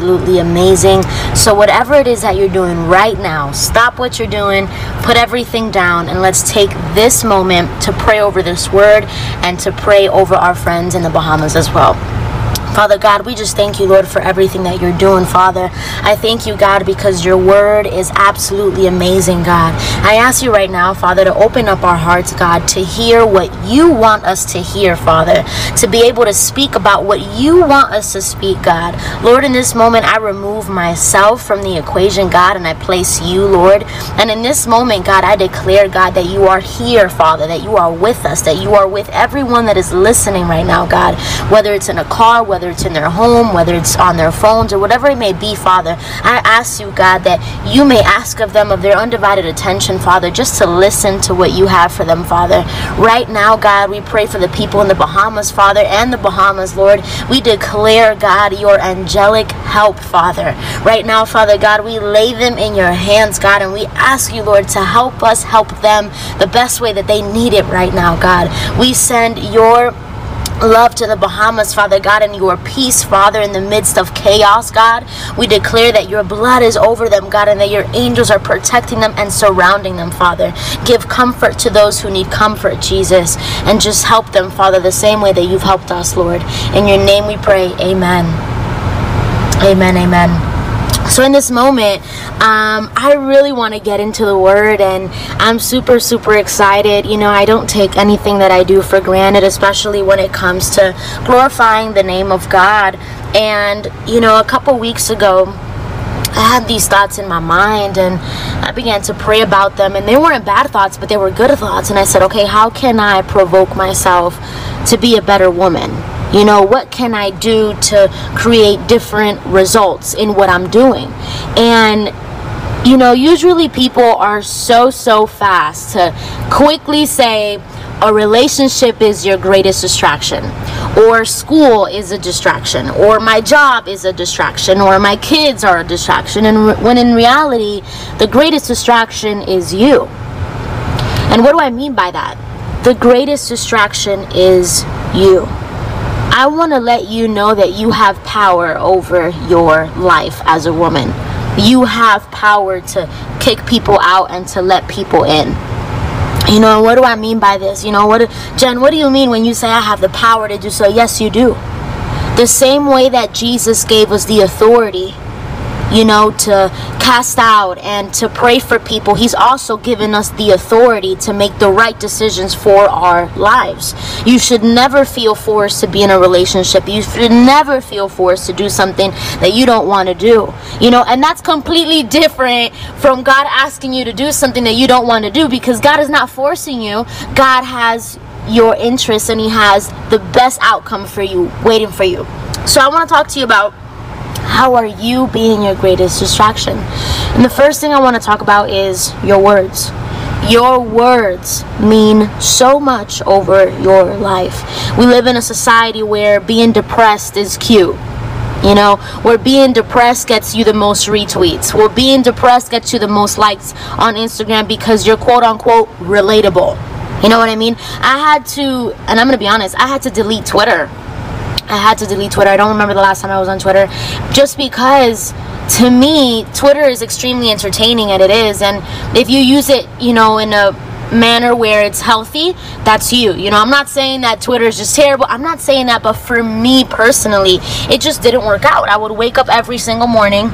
absolutely amazing. So, whatever it is that you're doing right now, stop what you're doing, put everything down, and let's take this moment to pray over this word and to pray over our friends in the Bahamas as well. Father God, we just thank you, Lord, for everything that you're doing, Father. I thank you, God, because your word is absolutely amazing, God. I ask you right now, Father, to open up our hearts, God, to hear what you want us to hear, Father, to be able to speak about what you want us to speak, God. Lord, in this moment, I remove myself from the equation, God, and I place you, Lord. And in this moment, God, I declare, God, that you are here, Father, that you are with us, that you are with everyone that is listening right now, God, whether it's in a car, whether whether it's in their home, whether it's on their phones, or whatever it may be, Father. I ask you, God, that you may ask of them of their undivided attention, Father, just to listen to what you have for them, Father. Right now, God, we pray for the people in the Bahamas, Father, and the Bahamas, Lord. We declare, God, your angelic help, Father. Right now, Father God, we lay them in your hands, God, and we ask you, Lord, to help us help them the best way that they need it right now, God. We send your love to the Bahamas, Father God, and your peace, Father, in the midst of chaos, God. We declare that your blood is over them, God, and that your angels are protecting them and surrounding them, Father. Give comfort to those who need comfort, Jesus, and just help them, Father, the same way that you've helped us, Lord. In your name we pray. Amen. Amen. Amen. So, in this moment, um, I really want to get into the word, and I'm super, super excited. You know, I don't take anything that I do for granted, especially when it comes to glorifying the name of God. And, you know, a couple weeks ago, I had these thoughts in my mind and I began to pray about them. And they weren't bad thoughts, but they were good thoughts. And I said, okay, how can I provoke myself to be a better woman? You know, what can I do to create different results in what I'm doing? And you know, usually people are so, so fast to quickly say a relationship is your greatest distraction, or school is a distraction, or my job is a distraction, or my kids are a distraction. And when in reality, the greatest distraction is you. And what do I mean by that? The greatest distraction is you. I want to let you know that you have power over your life as a woman. You have power to kick people out and to let people in. You know, what do I mean by this? You know, what, Jen, what do you mean when you say I have the power to do so? Yes, you do. The same way that Jesus gave us the authority you know, to cast out and to pray for people. He's also given us the authority to make the right decisions for our lives. You should never feel forced to be in a relationship. You should never feel forced to do something that you don't want to do. You know, and that's completely different from God asking you to do something that you don't want to do because God is not forcing you. God has your interests and He has the best outcome for you waiting for you. So I want to talk to you about how are you being your greatest distraction? And the first thing I want to talk about is your words. Your words mean so much over your life. We live in a society where being depressed is cute. You know, where being depressed gets you the most retweets, where being depressed gets you the most likes on Instagram because you're quote unquote relatable. You know what I mean? I had to, and I'm gonna be honest, I had to delete Twitter I had to delete Twitter. I don't remember the last time I was on Twitter just because to me Twitter is extremely entertaining and it is and if you use it, you know, in a manner where it's healthy, that's you. You know, I'm not saying that Twitter is just terrible. I'm not saying that, but for me personally, it just didn't work out. I would wake up every single morning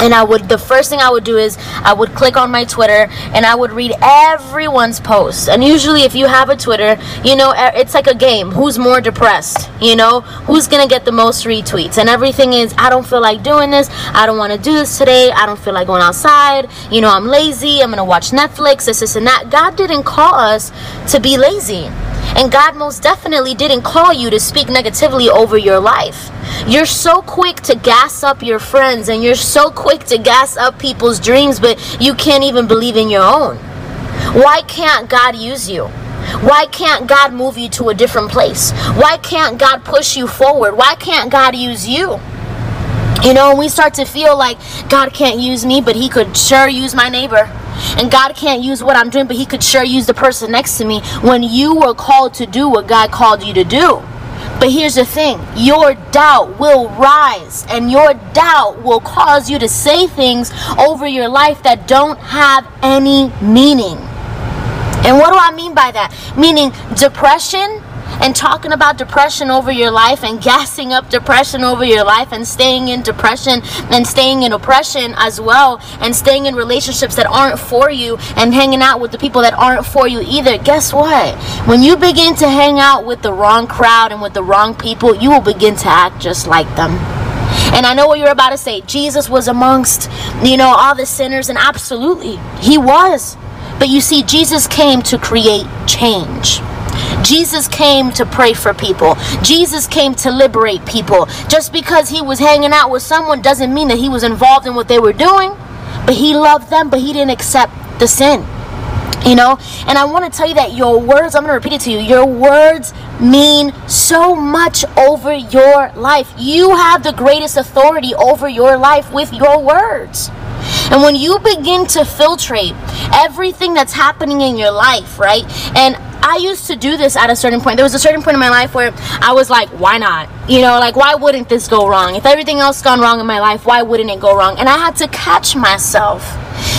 and I would the first thing I would do is I would click on my Twitter and I would read everyone's posts. And usually if you have a Twitter, you know it's like a game. Who's more depressed? You know, who's going to get the most retweets? And everything is I don't feel like doing this. I don't want to do this today. I don't feel like going outside. You know, I'm lazy. I'm going to watch Netflix, this this and that. God didn't call us to be lazy. And God most definitely didn't call you to speak negatively over your life. You're so quick to gas up your friends and you're so quick to gas up people's dreams, but you can't even believe in your own. Why can't God use you? Why can't God move you to a different place? Why can't God push you forward? Why can't God use you? You know, we start to feel like God can't use me, but He could sure use my neighbor. And God can't use what I'm doing, but He could sure use the person next to me when you were called to do what God called you to do. But here's the thing your doubt will rise, and your doubt will cause you to say things over your life that don't have any meaning. And what do I mean by that? Meaning depression and talking about depression over your life and gassing up depression over your life and staying in depression and staying in oppression as well and staying in relationships that aren't for you and hanging out with the people that aren't for you either. Guess what? When you begin to hang out with the wrong crowd and with the wrong people, you will begin to act just like them. And I know what you're about to say. Jesus was amongst, you know, all the sinners, and absolutely, he was. But you see, Jesus came to create change. Jesus came to pray for people. Jesus came to liberate people. Just because he was hanging out with someone doesn't mean that he was involved in what they were doing. But he loved them, but he didn't accept the sin. You know, and I want to tell you that your words, I'm going to repeat it to you, your words mean so much over your life. You have the greatest authority over your life with your words. And when you begin to filtrate everything that's happening in your life, right? And I used to do this at a certain point. There was a certain point in my life where I was like, why not? You know, like, why wouldn't this go wrong? If everything else gone wrong in my life, why wouldn't it go wrong? And I had to catch myself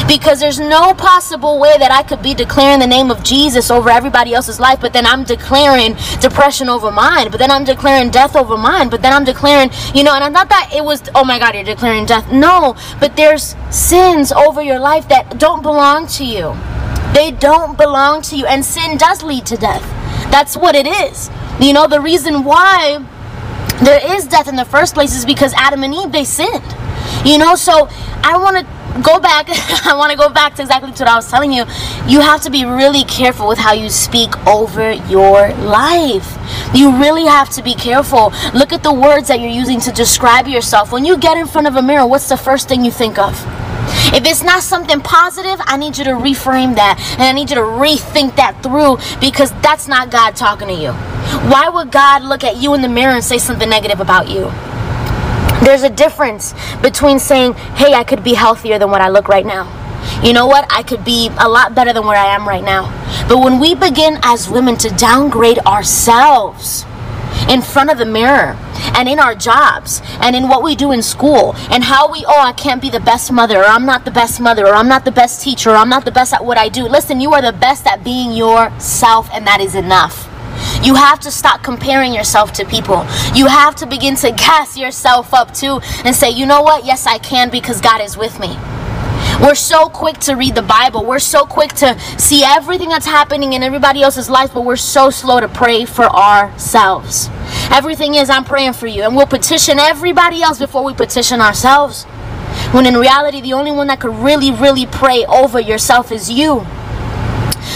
because there's no possible way that I could be declaring the name of Jesus over everybody else's life, but then I'm declaring depression over mine, but then I'm declaring death over mine, but then I'm declaring, you know, and I thought that it was, oh my God, you're declaring death. No, but there's sins over your life that don't belong to you. They don't belong to you. And sin does lead to death. That's what it is. You know, the reason why there is death in the first place is because Adam and Eve, they sinned. You know, so I want to go back. I want to go back to exactly what I was telling you. You have to be really careful with how you speak over your life. You really have to be careful. Look at the words that you're using to describe yourself. When you get in front of a mirror, what's the first thing you think of? If it's not something positive, I need you to reframe that and I need you to rethink that through because that's not God talking to you. Why would God look at you in the mirror and say something negative about you? There's a difference between saying, hey, I could be healthier than what I look right now. You know what? I could be a lot better than where I am right now. But when we begin as women to downgrade ourselves, in front of the mirror and in our jobs and in what we do in school and how we oh I can't be the best mother or I'm not the best mother or I'm not the best teacher or I'm not the best at what I do. Listen, you are the best at being yourself and that is enough. You have to stop comparing yourself to people. You have to begin to gas yourself up too and say, you know what? Yes, I can because God is with me. We're so quick to read the Bible. We're so quick to see everything that's happening in everybody else's life, but we're so slow to pray for ourselves. Everything is, I'm praying for you. And we'll petition everybody else before we petition ourselves. When in reality, the only one that could really, really pray over yourself is you.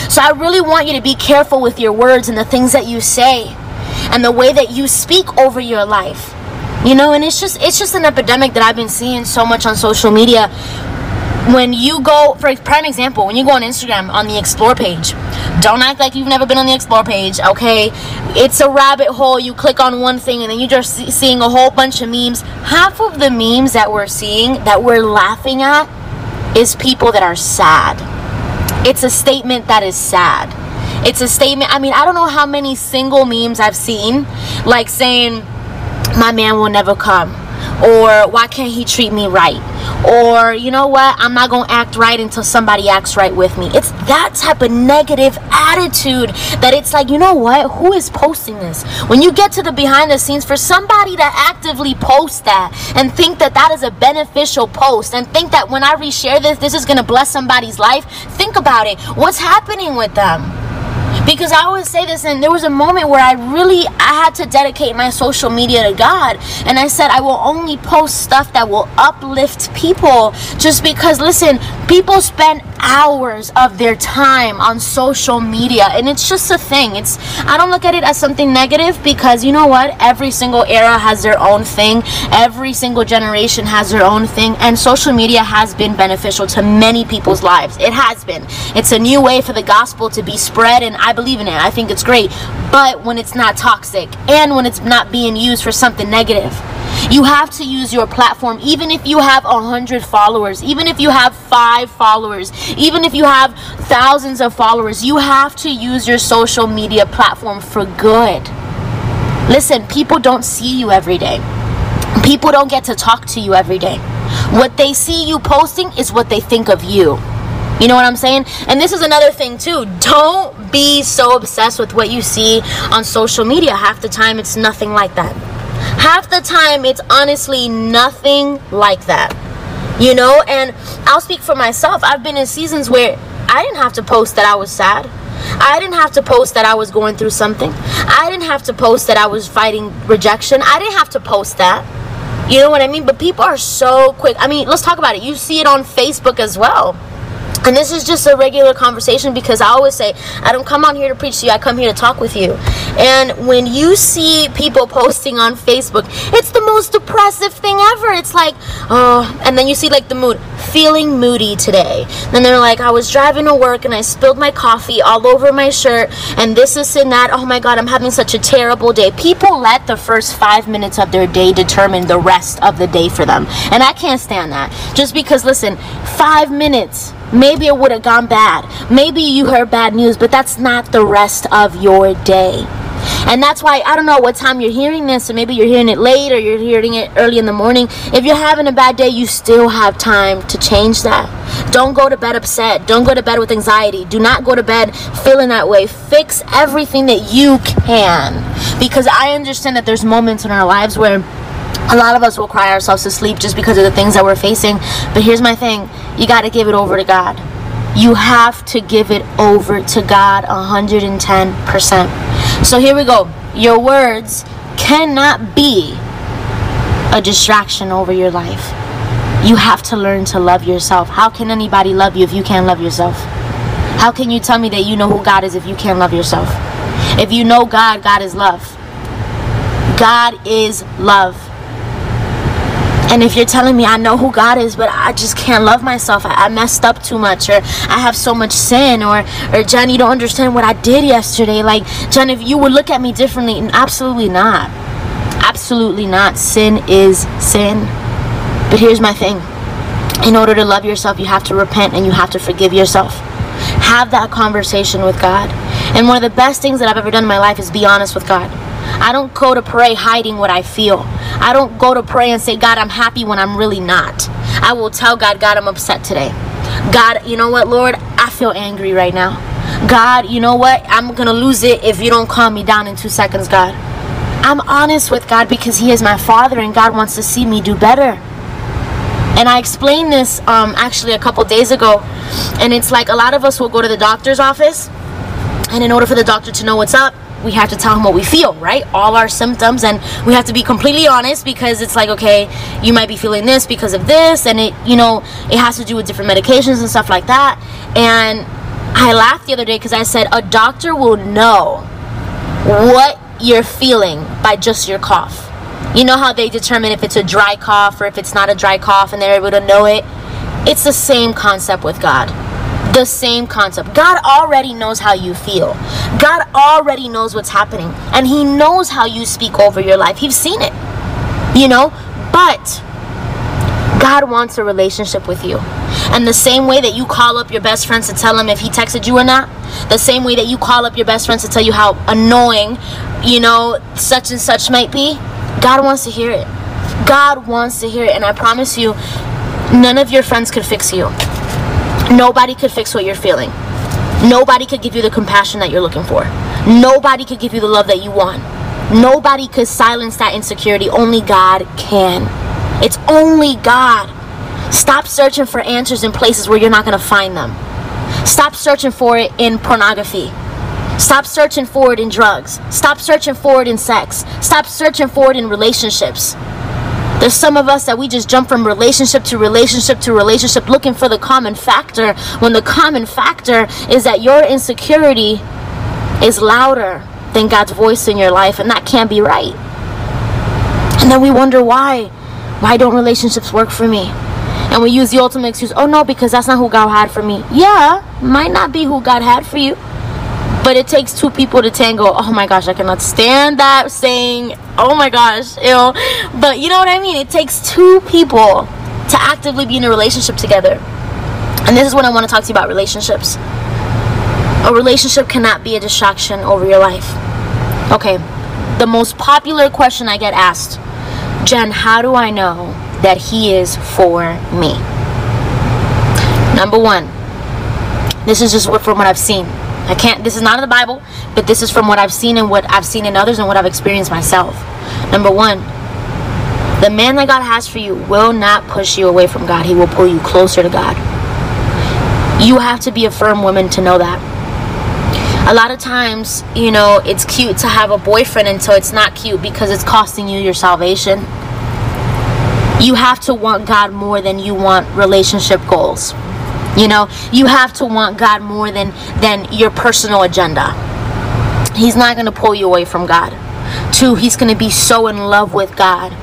So I really want you to be careful with your words and the things that you say and the way that you speak over your life. You know, and it's just it's just an epidemic that I've been seeing so much on social media when you go for a prime example when you go on instagram on the explore page don't act like you've never been on the explore page okay? It's a rabbit hole. You click on one thing and then you're just seeing a whole bunch of memes. Half of the memes that we're seeing that we're laughing at is people that are sad. It's a statement that is sad. It's a statement i mean i don't know how many single memes i've seen like saying my man will never come or why can't he treat me right? Or you know what? I'm not gonna act right until somebody acts right with me. It's that type of negative attitude that it's like you know what? Who is posting this? When you get to the behind the scenes for somebody to actively post that and think that that is a beneficial post and think that when i reshare this this is gonna bless somebody's life think about it. What's happening with them because I always say this, and there was a moment where I really I had to dedicate my social media to God, and I said I will only post stuff that will uplift people. Just because, listen, people spend hours of their time on social media, and it's just a thing. It's I don't look at it as something negative because you know what? Every single era has their own thing. Every single generation has their own thing, and social media has been beneficial to many people's lives. It has been. It's a new way for the gospel to be spread, and I believe in it. I think it's great. But when it's not toxic and when it's not being used for something negative, you have to use your platform, even if you have a hundred followers, even if you have five followers, even if you have thousands of followers, you have to use your social media platform for good. Listen, people don't see you every day. People don't get to talk to you every day. What they see you posting is what they think of you. You know what I'm saying? And this is another thing too. Don't be so obsessed with what you see on social media. Half the time it's nothing like that. Half the time it's honestly nothing like that. You know, and I'll speak for myself. I've been in seasons where I didn't have to post that I was sad. I didn't have to post that I was going through something. I didn't have to post that I was fighting rejection. I didn't have to post that. You know what I mean? But people are so quick. I mean, let's talk about it. You see it on Facebook as well. And this is just a regular conversation because I always say, I don't come on here to preach to you, I come here to talk with you. And when you see people posting on Facebook, it's the most depressive thing ever. It's like, oh, and then you see like the mood, feeling moody today. Then they're like, I was driving to work and I spilled my coffee all over my shirt, and this, this, and that. Oh my God, I'm having such a terrible day. People let the first five minutes of their day determine the rest of the day for them. And I can't stand that. Just because, listen, five minutes Maybe it would have gone bad. Maybe you heard bad news, but that's not the rest of your day. And that's why I don't know what time you're hearing this, or maybe you're hearing it late or you're hearing it early in the morning. If you're having a bad day, you still have time to change that. Don't go to bed upset. Don't go to bed with anxiety. Do not go to bed feeling that way. Fix everything that you can. Because I understand that there's moments in our lives where a lot of us will cry ourselves to sleep just because of the things that we're facing. But here's my thing you got to give it over to God. You have to give it over to God 110%. So here we go. Your words cannot be a distraction over your life. You have to learn to love yourself. How can anybody love you if you can't love yourself? How can you tell me that you know who God is if you can't love yourself? If you know God, God is love. God is love. And if you're telling me I know who God is, but I just can't love myself, I, I, messed up too much, or I have so much sin, or or Jen, you don't understand what I did yesterday. Like Jen, if you would look at me differently, absolutely not, absolutely not. Sin is sin. But here's my thing: in order to love yourself, you have to repent and you have to forgive yourself. Have that conversation with God. And one of the best things that I've ever done in my life is be honest with God. I don't go to pray hiding what I feel. I don't go to pray and say, God, I'm happy when I'm really not. I will tell God, God, I'm upset today. God, you know what, Lord? I feel angry right now. God, you know what? I'm going to lose it if you don't calm me down in two seconds, God. I'm honest with God because He is my Father and God wants to see me do better. And I explained this um, actually a couple days ago. And it's like a lot of us will go to the doctor's office. And in order for the doctor to know what's up, we have to tell him what we feel, right? All our symptoms, and we have to be completely honest because it's like, okay, you might be feeling this because of this, and it, you know, it has to do with different medications and stuff like that. And I laughed the other day because I said a doctor will know what you're feeling by just your cough. You know how they determine if it's a dry cough or if it's not a dry cough, and they're able to know it? It's the same concept with God the same concept. God already knows how you feel. God already knows what's happening. And He knows how you speak over your life. He's seen it. You know? But God wants a relationship with you. And the same way that you call up your best friends to tell him if he texted you or not, the same way that you call up your best friends to tell you how annoying, you know, such and such might be, God wants to hear it. God wants to hear it. And I promise you, none of your friends could fix you. Nobody could fix what you're feeling. Nobody could give you the compassion that you're looking for. Nobody could give you the love that you want. Nobody could silence that insecurity. Only God can. It's only God. Stop searching for answers in places where you're not going to find them. Stop searching for it in pornography. Stop searching for it in drugs. Stop searching for it in sex. Stop searching for it in relationships. There's some of us that we just jump from relationship to relationship to relationship looking for the common factor when the common factor is that your insecurity is louder than God's voice in your life and that can't be right. And then we wonder why. Why don't relationships work for me? And we use the ultimate excuse, oh no, because that's not who God had for me. Yeah, might not be who God had for you. But it takes two people to tango. Oh my gosh, I cannot stand that saying. Oh my gosh, ew. But you know what I mean? It takes two people to actively be in a relationship together. And this is what I want to talk to you about relationships. A relationship cannot be a distraction over your life. Okay, The most popular question I get asked Jen, how do I know that He is for me? Number one, this is just from what I've seen. I can't, this is not in the Bible, but this is from what I've seen and what I've seen in others and what I've experienced myself. Number one, the man that God has for you will not push you away from God, He will pull you closer to God. You have to be a firm woman to know that a lot of times, you know, it's cute to have a boyfriend until it's not cute because it's costing you your salvation. You have to want God more than you want relationship goals. You know, you have to want God more than than your personal agenda. He's not going to pull you away from God. Two, he's going to be so in love with God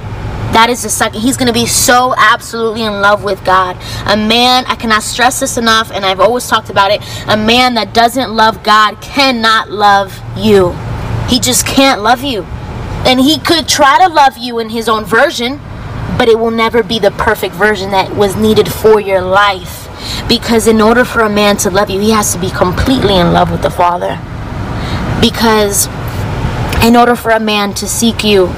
that is the second. He's going to be so absolutely in love with God. A man, I cannot stress this enough, and I've always talked about it. A man that doesn't love God cannot love you. He just can't love you. And he could try to love you in his own version, but it will never be the perfect version that was needed for your life. Because in order for a man to love you, he has to be completely in love with the Father. Because in order for a man to seek you,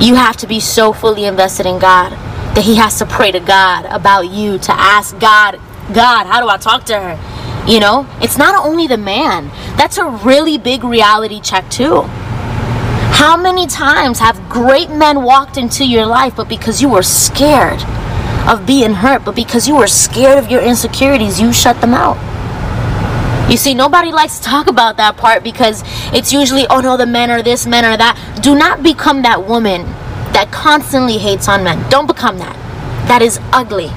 you have to be so fully invested in God that he has to pray to God about you, to ask God, God, how do I talk to her? You know, it's not only the man. That's a really big reality check, too. How many times have great men walked into your life, but because you were scared of being hurt, but because you were scared of your insecurities, you shut them out? You see, nobody likes to talk about that part because it's usually, oh no, the men are this, men are that. Do not become that woman that constantly hates on men. Don't become that. That is ugly.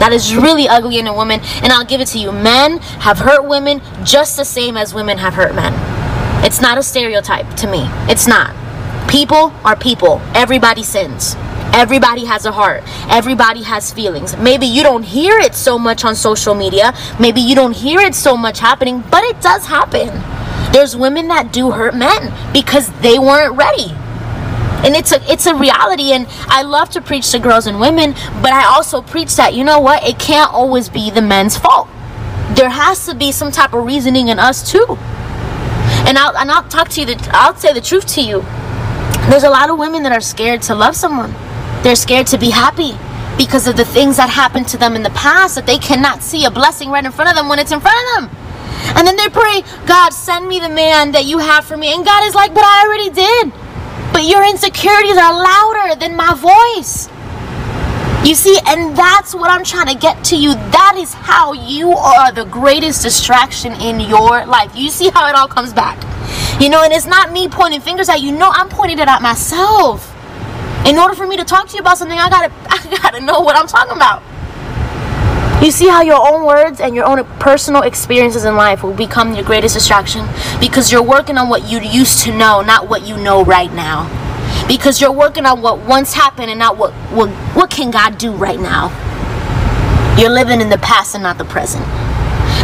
That is really ugly in a woman. And I'll give it to you. Men have hurt women just the same as women have hurt men. It's not a stereotype to me. It's not. People are people. Everybody sins. Everybody has a heart. Everybody has feelings. Maybe you don't hear it so much on social media. Maybe you don't hear it so much happening, but it does happen. There's women that do hurt men because they weren't ready. And it's a it's a reality and I love to preach to girls and women, but I also preach that you know what? It can't always be the men's fault. There has to be some type of reasoning in us too. And I'll and I'll talk to you the I'll say the truth to you. There's a lot of women that are scared to love someone they're scared to be happy because of the things that happened to them in the past that they cannot see a blessing right in front of them when it's in front of them. And then they pray, God, send me the man that you have for me. And God is like, but I already did. But your insecurities are louder than my voice. You see, and that's what I'm trying to get to you. That is how you are the greatest distraction in your life. You see how it all comes back. You know, and it's not me pointing fingers at you. No, I'm pointing it at myself. In order for me to talk to you about something, I gotta I gotta know what I'm talking about. You see how your own words and your own personal experiences in life will become your greatest distraction because you're working on what you used to know, not what you know right now. Because you're working on what once happened and not what what, what can God do right now. You're living in the past and not the present.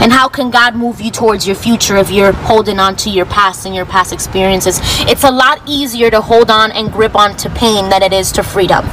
And how can God move you towards your future if you're holding on to your past and your past experiences? It's a lot easier to hold on and grip on to pain than it is to freedom.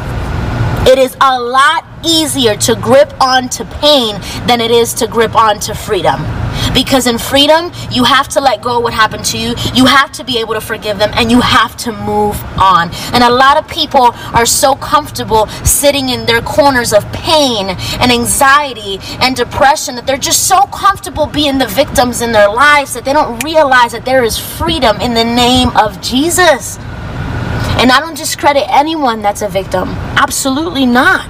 It is a lot easier to grip on to pain than it is to grip on to freedom. Because in freedom, you have to let go of what happened to you. You have to be able to forgive them and you have to move on. And a lot of people are so comfortable sitting in their corners of pain and anxiety and depression that they're just so comfortable being the victims in their lives that they don't realize that there is freedom in the name of Jesus. And I don't discredit anyone that's a victim. Absolutely not.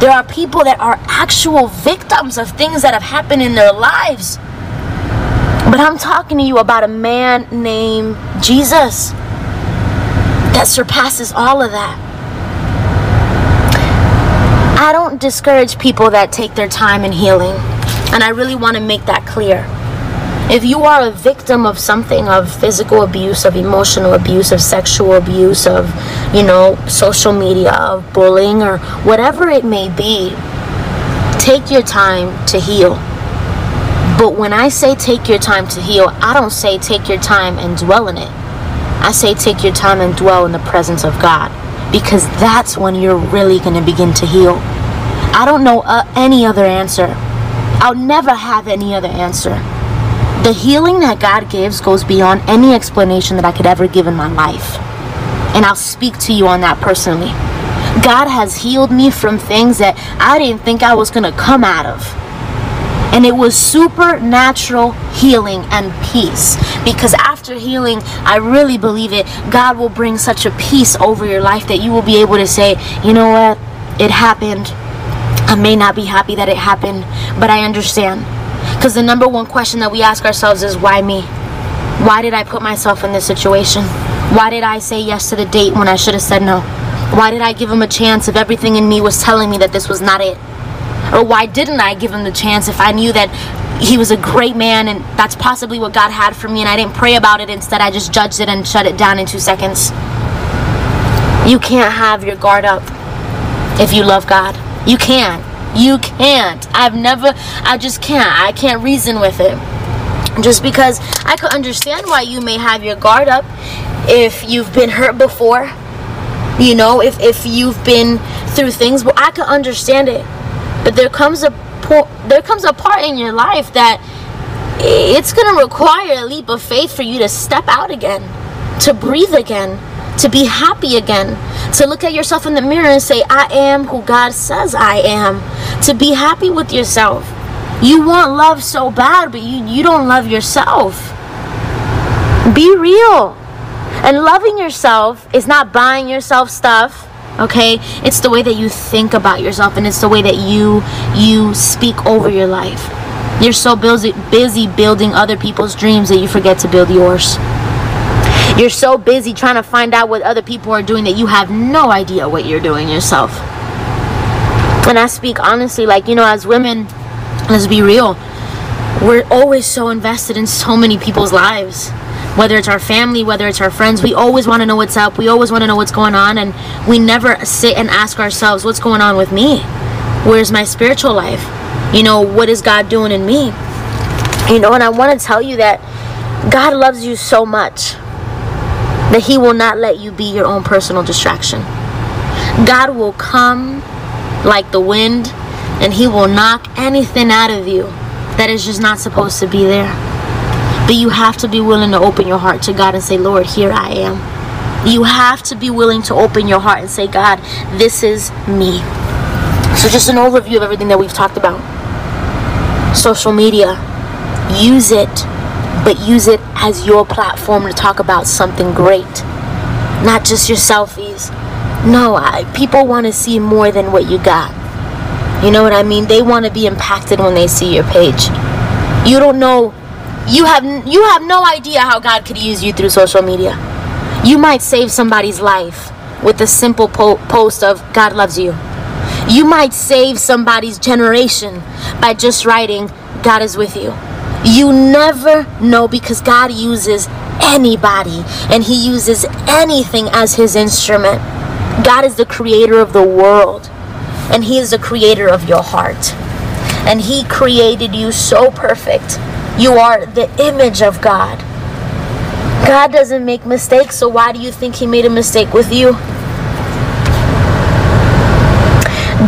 There are people that are actual victims of things that have happened in their lives. But I'm talking to you about a man named Jesus that surpasses all of that. I don't discourage people that take their time in healing, and I really want to make that clear. If you are a victim of something, of physical abuse, of emotional abuse, of sexual abuse, of, you know, social media, of bullying, or whatever it may be, take your time to heal but when I say take your time to heal, I don't say take your time and dwell in it. I say take your time and dwell in the presence of God because that's when you're really going to begin to heal. I don't know uh, any other answer. I'll never have any other answer. The healing that God gives goes beyond any explanation that I could ever give in my life. And I'll speak to you on that personally. God has healed me from things that I didn't think I was going to come out of. And it was supernatural healing and peace. Because after healing, I really believe it, God will bring such a peace over your life that you will be able to say, you know what? It happened. I may not be happy that it happened, but I understand. Because the number one question that we ask ourselves is, why me? Why did I put myself in this situation? Why did I say yes to the date when I should have said no? Why did I give him a chance if everything in me was telling me that this was not it? Or why didn't I give him the chance if I knew that he was a great man and that's possibly what God had for me and I didn't pray about it. Instead, I just judged it and shut it down in two seconds. You can't have your guard up if you love God. You can't. You can't. I've never, I just can't. I can't reason with it. Just because I could understand why you may have your guard up if you've been hurt before. You know, if, if you've been through things, but I could understand it. But there comes a po- there comes a part in your life that it's going to require a leap of faith for you to step out again, to breathe again, to be happy again, to look at yourself in the mirror and say, I am who God says I am, to be happy with yourself. You want love so bad, but you, you don't love yourself. Be real. And loving yourself is not buying yourself stuff okay? It's the way that you think about yourself and it's the way that you you speak over your life. You're so busy busy building other people's dreams that you forget to build yours. You're so busy trying to find out what other people are doing that you have no idea what you're doing yourself. And i speak honestly like you know as women let's be real we're always so invested in so many people's lives whether it's our family, whether it's our friends, we always want to know what's up. We always want to know what's going on. And we never sit and ask ourselves, what's going on with me? Where's my spiritual life? You know, what is God doing in me? You know, and I want to tell you that God loves you so much that He will not let you be your own personal distraction. God will come like the wind and He will knock anything out of you that is just not supposed to be there. But you have to be willing to open your heart to God and say, Lord, here I am. You have to be willing to open your heart and say, God, this is me. So, just an overview of everything that we've talked about. Social media, use it, but use it as your platform to talk about something great, not just your selfies. No, I, people want to see more than what you got. You know what I mean? They want to be impacted when they see your page. You don't know you have you have no idea how God could use you through social media. You might save somebody's life with a simple po- post of God loves you. You might save somebody's generation by just writing God is with you. You never know because God uses anybody and he uses anything as his instrument. God is the creator of the world and he is the creator of your heart. And he created you so perfect you are the image of God. God doesn't make mistakes, so why do you think He made a mistake with you?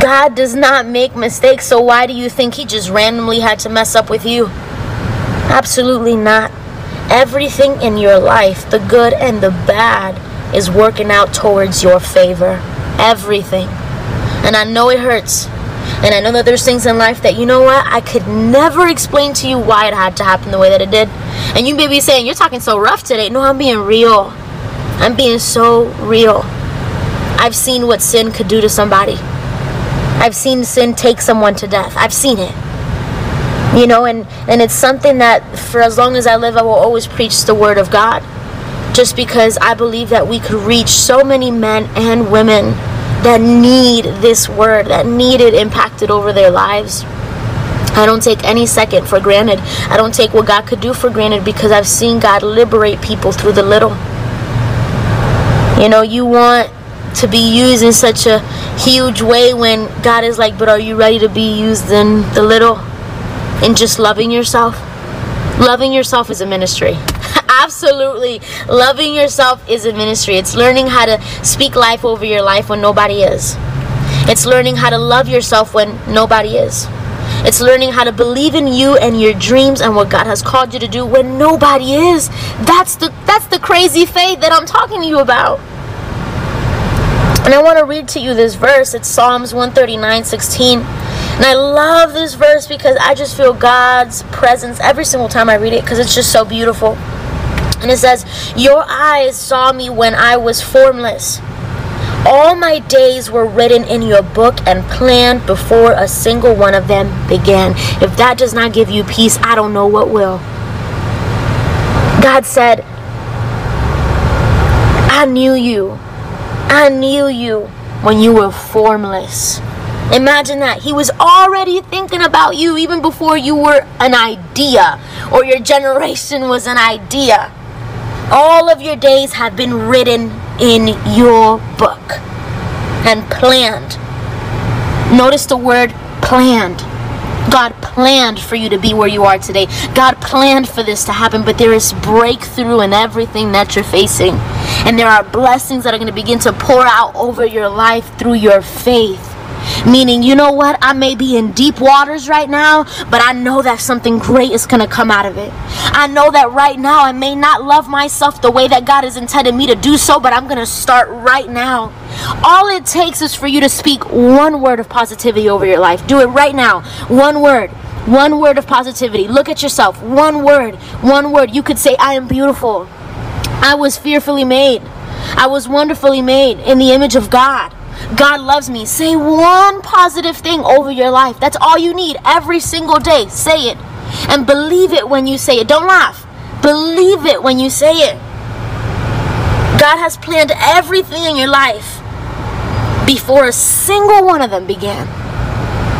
God does not make mistakes, so why do you think He just randomly had to mess up with you? Absolutely not. Everything in your life, the good and the bad, is working out towards your favor. Everything. And I know it hurts. And I know that there's things in life that, you know what, I could never explain to you why it had to happen the way that it did. And you may be saying, You're talking so rough today. No, I'm being real. I'm being so real. I've seen what sin could do to somebody. I've seen sin take someone to death. I've seen it. You know, and, and it's something that for as long as I live, I will always preach the word of God. Just because I believe that we could reach so many men and women that need this word, that need it impacted over their lives. I don't take any second for granted. I don't take what God could do for granted because I've seen God liberate people through the little. You know, you want to be used in such a huge way when God is like, but are you ready to be used in the little? And just loving yourself? Loving yourself is a ministry. Absolutely. Loving yourself is a ministry. It's learning how to speak life over your life when nobody is. It's learning how to love yourself when nobody is. It's learning how to believe in you and your dreams and what God has called you to do when nobody is. That's the that's the crazy faith that I'm talking to you about. And I want to read to you this verse. It's Psalms 139 16. And I love this verse because I just feel God's presence every single time I read it because it's just so beautiful. And it says, Your eyes saw me when I was formless. All my days were written in your book and planned before a single one of them began. If that does not give you peace, I don't know what will. God said, I knew you. I knew you when you were formless. Imagine that. He was already thinking about you even before you were an idea or your generation was an idea. All of your days have been written in your book and planned. Notice the word planned. God planned for you to be where you are today. God planned for this to happen, but there is breakthrough in everything that you're facing. And there are blessings that are going to begin to pour out over your life through your faith. Meaning, you know what? I may be in deep waters right now, but I know that something great is going to come out of it. I know that right now I may not love myself the way that God has intended me to do so, but I'm going to start right now. All it takes is for you to speak one word of positivity over your life. Do it right now. One word. One word of positivity. Look at yourself. One word. One word. You could say, I am beautiful. I was fearfully made. I was wonderfully made in the image of God. God loves me. Say one positive thing over your life. That's all you need every single day. Say it. And believe it when you say it. Don't laugh. Believe it when you say it. God has planned everything in your life before a single one of them began.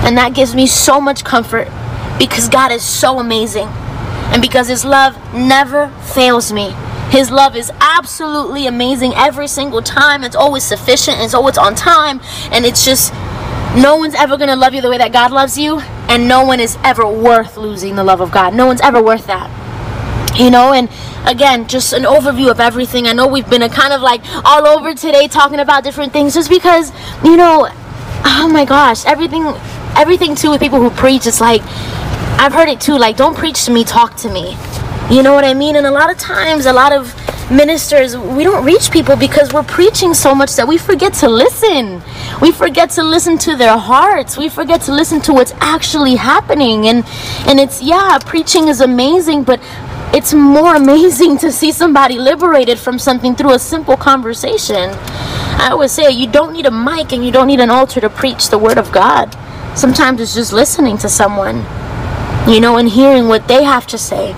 And that gives me so much comfort because God is so amazing. And because His love never fails me. His love is absolutely amazing every single time. It's always sufficient. It's always on time. And it's just, no one's ever going to love you the way that God loves you. And no one is ever worth losing the love of God. No one's ever worth that. You know, and again, just an overview of everything. I know we've been kind of like all over today talking about different things just because, you know, oh my gosh, everything, everything too with people who preach, it's like, I've heard it too, like, don't preach to me, talk to me. You know what I mean? And a lot of times, a lot of ministers, we don't reach people because we're preaching so much that we forget to listen. We forget to listen to their hearts. We forget to listen to what's actually happening. And and it's yeah, preaching is amazing, but it's more amazing to see somebody liberated from something through a simple conversation. I always say you don't need a mic and you don't need an altar to preach the word of God. Sometimes it's just listening to someone, you know, and hearing what they have to say.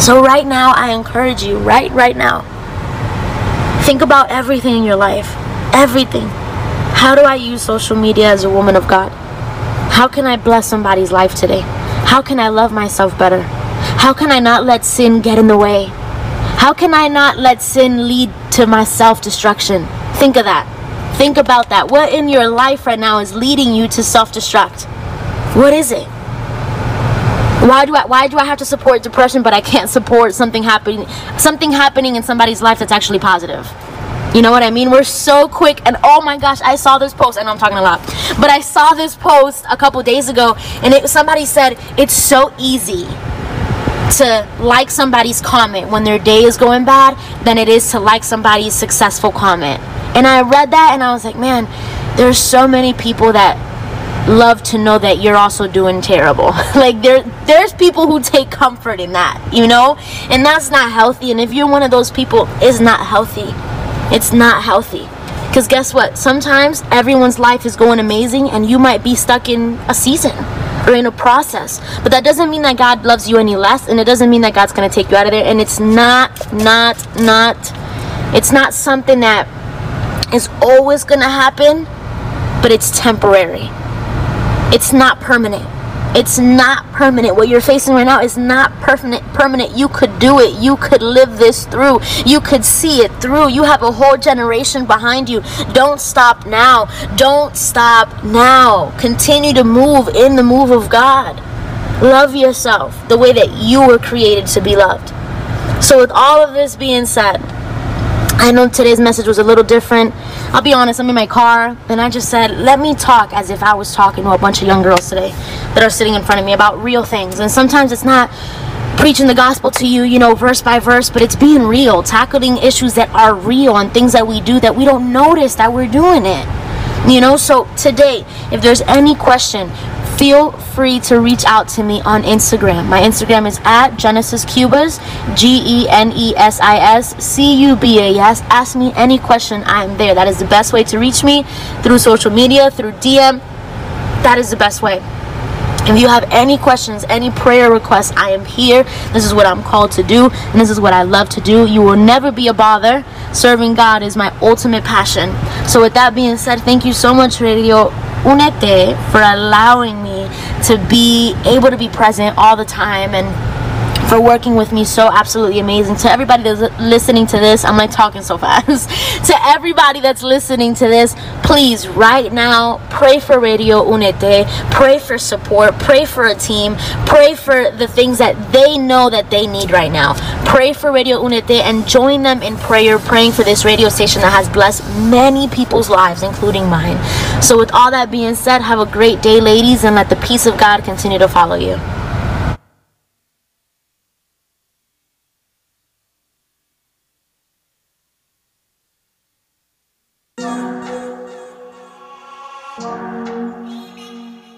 So right now, I encourage you, right, right now, think about everything in your life. Everything. How do I use social media as a woman of God? How can I bless somebody's life today? How can I love myself better? How can I not let sin get in the way? How can I not let sin lead to my self destruction? Think of that. Think about that. What in your life right now is leading you to self destruct? What is it? Why do I why do I have to support depression but I can't support something happening something happening in somebody's life that's actually positive? You know what I mean? We're so quick and oh my gosh, I saw this post. I know I'm talking a lot. But I saw this post a couple days ago and it somebody said it's so easy to like somebody's comment when their day is going bad than it is to like somebody's successful comment. And I read that and I was like, man, there's so many people that love to know that you're also doing terrible. like there there's people who take comfort in that, you know? And that's not healthy. And if you're one of those people, it's not healthy. It's not healthy. Cuz guess what? Sometimes everyone's life is going amazing and you might be stuck in a season or in a process. But that doesn't mean that God loves you any less and it doesn't mean that God's going to take you out of there and it's not not not it's not something that is always going to happen, but it's temporary it's not permanent. It's not permanent. What you're facing right now is not permanent. Permanent. You could do it. You could live this through. You could see it through. You have a whole generation behind you. Don't stop now. Don't stop now. Continue to move in the move of God. Love yourself the way that you were created to be loved. So, with all of this being said, I know today's message was a little different. I'll be honest, I'm in my car and I just said, let me talk as if I was talking to a bunch of young girls today that are sitting in front of me about real things. And sometimes it's not preaching the gospel to you, you know, verse by verse, but it's being real, tackling issues that are real and things that we do that we don't notice that we're doing it. You know, so today, if there's any question, feel free to reach out to me on Instagram. My Instagram is at Genesis Cubas, G E N E S I S C U B A S. Ask me any question, I'm there. That is the best way to reach me through social media, through DM. That is the best way. If you have any questions, any prayer requests, I am here. This is what I'm called to do, and this is what I love to do. You will never be a bother. Serving God is my ultimate passion. So, with that being said, thank you so much, Radio Unete, for allowing me to be able to be present all the time and for working with me so absolutely amazing. To everybody that's listening to this, I'm like talking so fast. to everybody that's listening to this, please right now pray for Radio Unete, pray for support, pray for a team, pray for the things that they know that they need right now. Pray for Radio Unete and join them in prayer, praying for this radio station that has blessed many people's lives, including mine. So, with all that being said, have a great day, ladies, and let the peace of God continue to follow you.